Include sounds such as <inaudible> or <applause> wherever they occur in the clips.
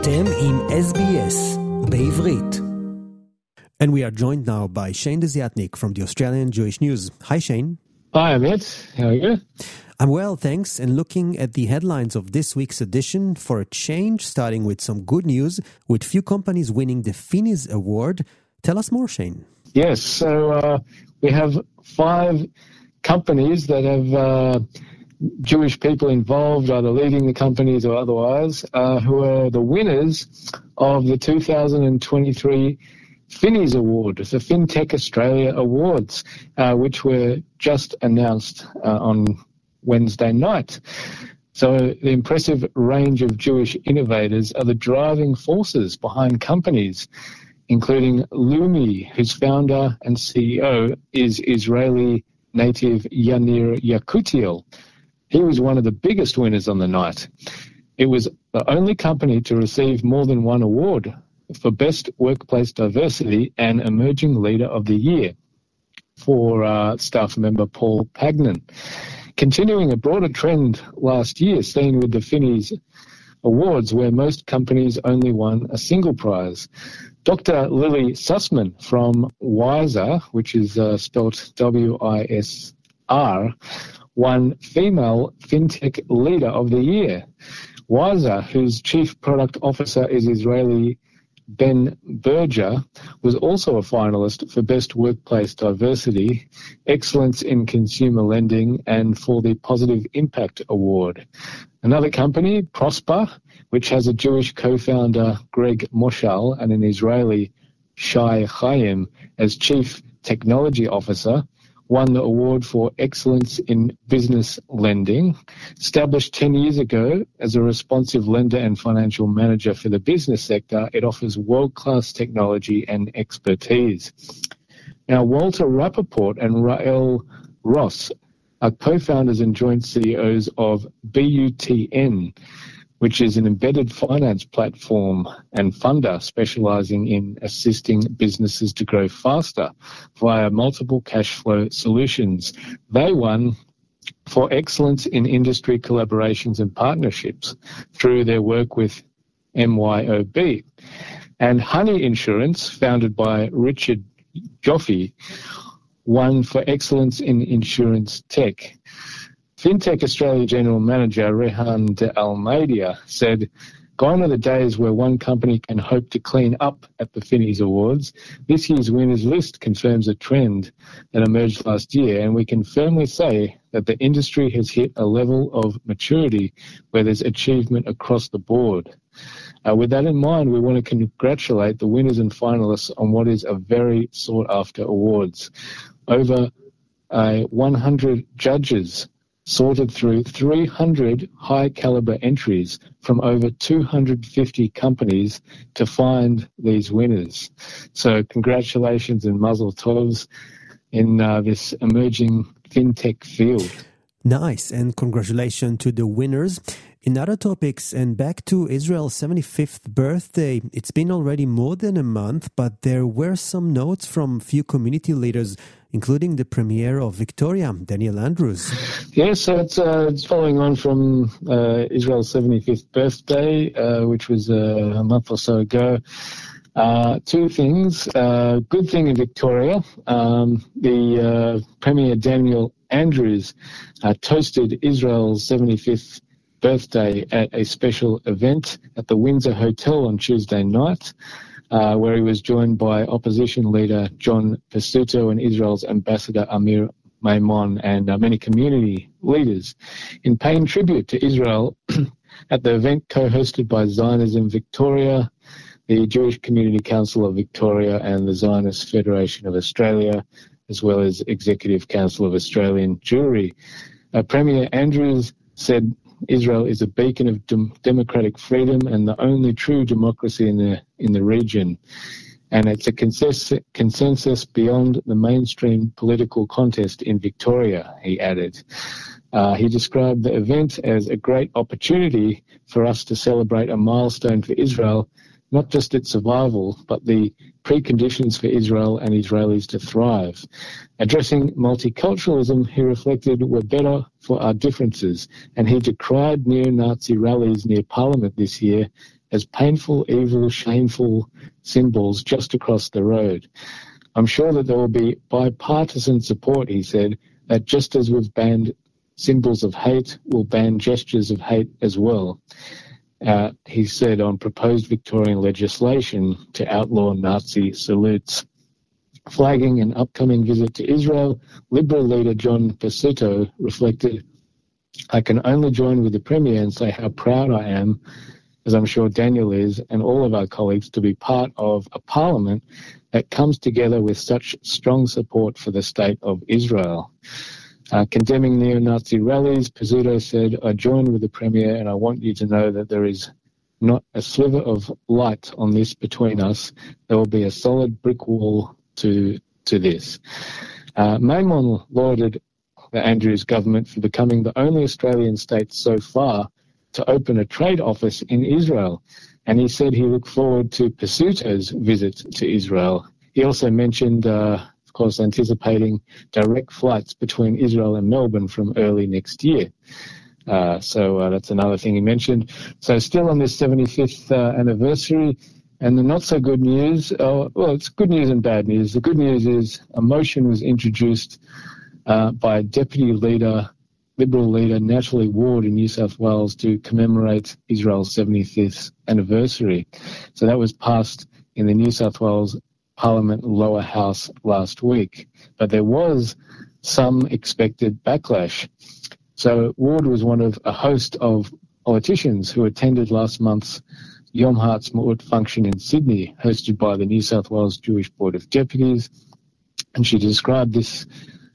אתם עם SBS בעברית. And we are joined now by Shane Desiatnik from the Australian Jewish News. Hi, Shane. Hi, Amit. How are you? I'm well, thanks. And looking at the headlines of this week's edition, for a change, starting with some good news, with few companies winning the Finnies Award. Tell us more, Shane. Yes. So uh, we have five companies that have. Uh, Jewish people involved, either leading the companies or otherwise, uh, who are the winners of the 2023 Finnies Award, the FinTech Australia Awards, uh, which were just announced uh, on Wednesday night. So the impressive range of Jewish innovators are the driving forces behind companies, including Lumi, whose founder and CEO is Israeli native Yanir Yekutiel. He was one of the biggest winners on the night. It was the only company to receive more than one award for Best Workplace Diversity and Emerging Leader of the Year for uh, staff member Paul Pagnon. Continuing a broader trend last year seen with the Finnies Awards, where most companies only won a single prize. Dr. Lily Sussman from Wisr, which is uh, spelled W I S R, won Female FinTech Leader of the Year. Wisr, whose Chief Product Officer is Israeli Ben Berger, was also a finalist for Best Workplace Diversity, Excellence in Consumer Lending, and for the Positive Impact Award. Another company, Prospa, which has a Jewish co-founder, Greg Moshal, and an Israeli, Shai Chaim, as Chief Technology Officer, won the award for excellence in business lending. Established 10 years ago as a responsive lender and financial manager for the business sector, it offers world-class technology and expertise. Now, Walter Rappaport and Rael Ross are co-founders and joint CEOs of BUTN, which is an embedded finance platform and funder specializing in assisting businesses to grow faster via multiple cash flow solutions. They won for excellence in industry collaborations and partnerships through their work with MYOB. And Honey Insurance, founded by Richard Joffe, won for excellence in insurance tech. FinTech Australia General Manager Rehan de Almeida said, Gone are the days where one company can hope to clean up at the Finnies Awards. This year's winners list confirms a trend that emerged last year, and we can firmly say that the industry has hit a level of maturity where there's achievement across the board. Uh, with that in mind, we want to congratulate the winners and finalists on what is a very sought after awards. Over uh, 100 judges sorted through 300 high caliber entries from over 250 companies to find these winners. So congratulations and mazel tovs in uh, this emerging fintech field. Nice, and congratulations to the winners. In other topics, and back to Israel's 75th birthday, it's been already more than a month, but there were some notes from few community leaders including the premier of Victoria, Daniel Andrews. Yes, it's, uh, it's following on from uh, Israel's 75th birthday, uh, which was uh, a month or so ago. Uh, two things. Uh, good thing in Victoria, um, the Premier Daniel Andrews toasted Israel's 75th birthday at a special event at the Windsor Hotel on Tuesday night uh, where he was joined by opposition leader John Pesutto and Israel's ambassador Amir Maimon and uh, many community leaders in paying tribute to Israel <clears throat> at the event co-hosted by Zionism Victoria, the Jewish Community Council of Victoria and the Zionist Federation of Australia, as well as Executive Council of Australian Jewry. Uh, Premier Andrews said Israel is a beacon of dem- democratic freedom and the only true democracy in the in the region. And it's a consensus, consensus beyond the mainstream political contest in Victoria, he added. Uh, he described the event as a great opportunity for us to celebrate a milestone for Israel, not just its survival, but the preconditions for Israel and Israelis to thrive. Addressing multiculturalism, he reflected, were better for our differences, and he decried neo-Nazi rallies near Parliament this year as painful, evil, shameful symbols just across the road. I'm sure that there will be bipartisan support, he said, that just as we've banned symbols of hate, we'll ban gestures of hate as well. Uh, he said on proposed Victorian legislation to outlaw Nazi salutes. Flagging an upcoming visit to Israel, Liberal leader John Pesutto reflected, I can only join with the Premier and say how proud I am, as I'm sure Daniel is, and all of our colleagues, to be part of a parliament that comes together with such strong support for the state of Israel. Uh, condemning neo-Nazi rallies, Pesutto said, I join with the Premier and I want you to know that there is not a sliver of light on this between us. There will be a solid brick wall to to this. Uh, Maimon lauded the Andrews government for becoming the only Australian state so far to open a trade office in Israel, and he said he looked forward to Pesutto's visit to Israel. He also mentioned, uh, course, anticipating direct flights between Israel and Melbourne from early next year. Uh, so uh, that's another thing he mentioned. So still on this 75th uh, anniversary, and the not so good news, uh, well, it's good news and bad news. The good news is a motion was introduced uh, by Deputy Leader, Liberal Leader Natalie Ward in New South Wales to commemorate Israel's 75th anniversary. So that was passed in the New South Wales Parliament lower house last week. But there was some expected backlash. So Ward was one of a host of politicians who attended last month's Yom Ha'atzmaut function in Sydney, hosted by the New South Wales Jewish Board of Deputies. And she described this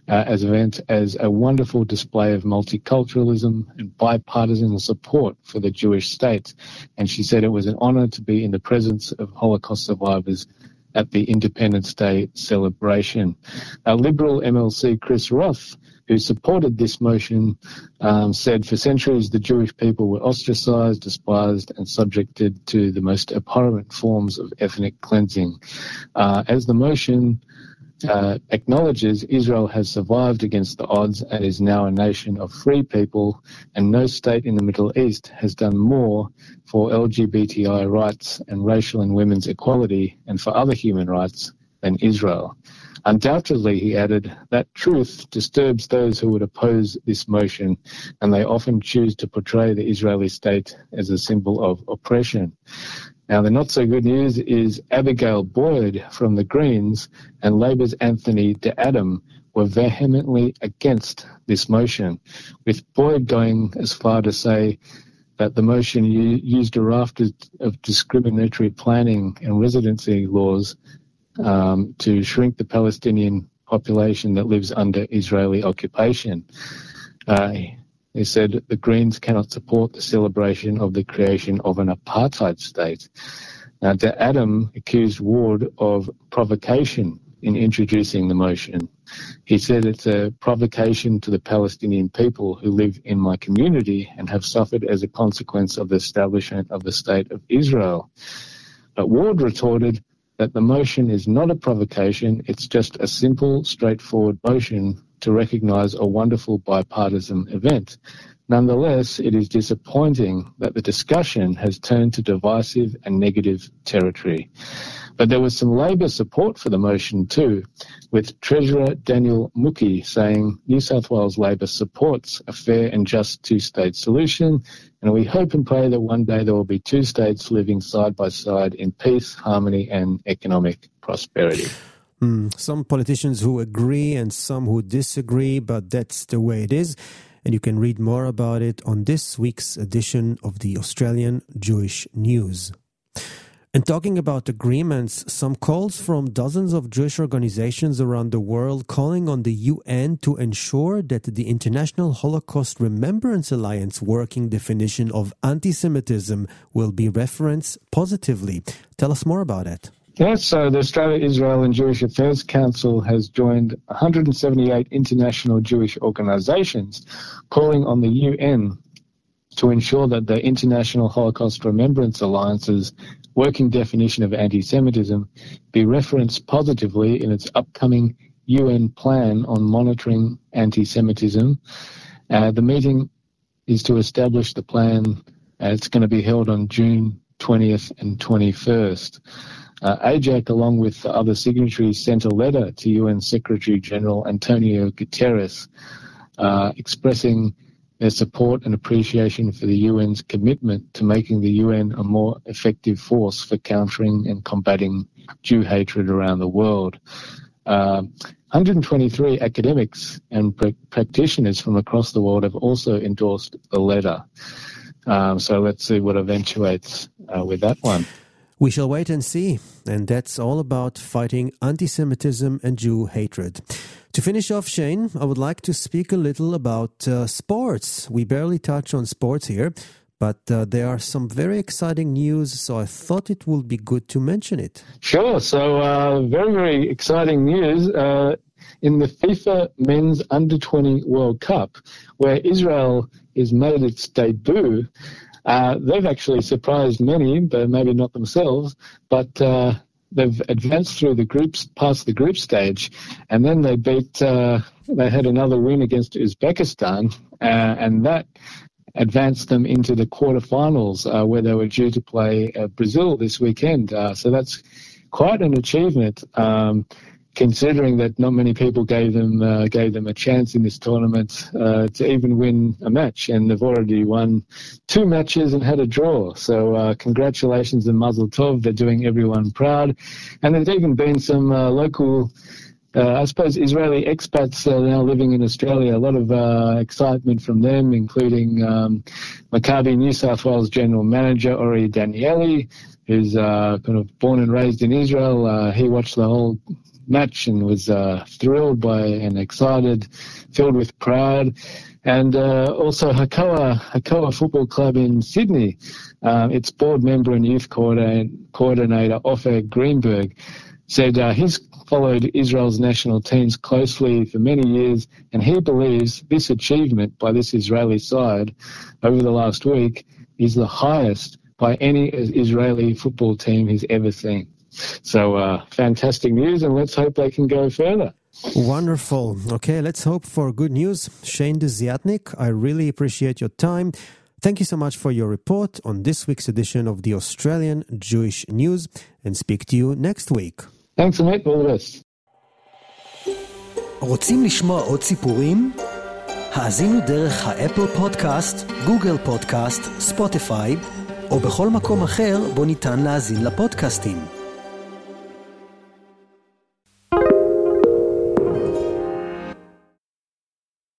uh, as event as a wonderful display of multiculturalism and bipartisan support for the Jewish state. And she said it was an honor to be in the presence of Holocaust survivors at the Independence Day celebration. Our Liberal MLC Chris Rath who supported this motion, um, said for centuries the Jewish people were ostracized, despised, and subjected to the most abhorrent forms of ethnic cleansing. Uh, as the motion uh, acknowledges Israel has survived against the odds and is now a nation of free people, and no state in the Middle East has done more for LGBTI rights and racial and women's equality and for other human rights than Israel. Undoubtedly, he added, that truth disturbs those who would oppose this motion, and they often choose to portray the Israeli state as a symbol of oppression. Now, the not so good news is Abigail Boyd from the Greens and Labor's Anthony D'Adam were vehemently against this motion, with Boyd going as far to say that the motion used a raft of discriminatory planning and residency laws um, to shrink the Palestinian population that lives under Israeli occupation. Uh, he said the Greens cannot support the celebration of the creation of an apartheid state. Now, D'Adam accused Ward of provocation in introducing the motion. He said it's a provocation to the Palestinian people who live in my community and have suffered as a consequence of the establishment of the state of Israel. But Ward retorted, that the motion is not a provocation, it's just a simple, straightforward motion to recognize a wonderful bipartisan event. Nonetheless, it is disappointing that the discussion has turned to divisive and negative territory. But there was some Labor support for the motion too, with Treasurer Daniel Mookhey saying New South Wales Labor supports a fair and just two-state solution, and we hope and pray that one day there will be two states living side by side in peace, harmony, and economic prosperity. Mm, some politicians who agree and some who disagree, but that's the way it is. And you can read more about it on this week's edition of the Australian Jewish News. And talking about agreements, some calls from dozens of Jewish organizations around the world calling on the UN to ensure that the International Holocaust Remembrance Alliance working definition of anti Semitism will be referenced positively. Tell us more about it. Yes, so the Australia, Israel and Jewish Affairs Council has joined 178 international Jewish organizations calling on the UN to ensure that the International Holocaust Remembrance Alliance's working definition of anti Semitism be referenced positively in its upcoming UN plan on monitoring anti Semitism. Uh, the meeting is to establish the plan. Uh, it's going to be held on June 20th and 21st. Uh, AIJAC, along with other signatories, sent a letter to UN Secretary General Antonio Guterres uh, expressing their support and appreciation for the UN's commitment to making the UN a more effective force for countering and combating Jew hatred around the world. Uh, 123 academics and pr- practitioners from across the world have also endorsed the letter. Um, so let's see what eventuates uh, with that one. We shall wait and see. And that's all about fighting anti Semitism and Jew hatred. To finish off, Shane, I would like to speak a little about uh, sports. We barely touch on sports here, but uh, there are some very exciting news, so I thought it would be good to mention it. Sure. So, uh, very, very exciting news. Uh, in the FIFA Men's Under 20 World Cup, where Israel is made its debut, uh, they've actually surprised many, but maybe not themselves. But uh, they've advanced through the groups, past the group stage, and then they beat. Uh, they had another win against Uzbekistan, uh, and that advanced them into the quarterfinals, uh, where they were due to play uh, Brazil this weekend. so that's quite an achievement. Um, considering that not many people gave them uh, gave them a chance in this tournament uh, to even win a match, and they've already won two matches and had a draw. So uh, congratulations and Mazel Tov! They're doing everyone proud, and there's even been some uh, local. Uh, I suppose Israeli expats are now living in Australia. A lot of excitement from them, including um, Maccabi New South Wales General Manager Ori Danieli, who's kind of born and raised in Israel. he watched the whole match and was uh, thrilled by and excited, filled with pride. And uh, also Hakoah, Hakoah Football Club in Sydney, uh, its board member and youth coordinator, Ofer Greenberg, said uh, he's followed Israel's national teams closely for many years, and he believes this achievement by this Israeli side over the last week is the highest by any Israeli football team he's ever seen. So uh, fantastic news, and let's hope they can go further. Wonderful. Okay, let's hope for good news. Shane Desiatnik, I really appreciate your time. Thank you so much for your report on this week's edition of the Australian Jewish News, and speak to you next week. Thanks, mate. All the best. רוצים לשמוע עוד סיפורים? האזינו דרך האפל פודקאסט, גוגל פודקאסט, ספוטיפיי, או בכל מקום אחר בו ניתן להאזין לפודקאסטים.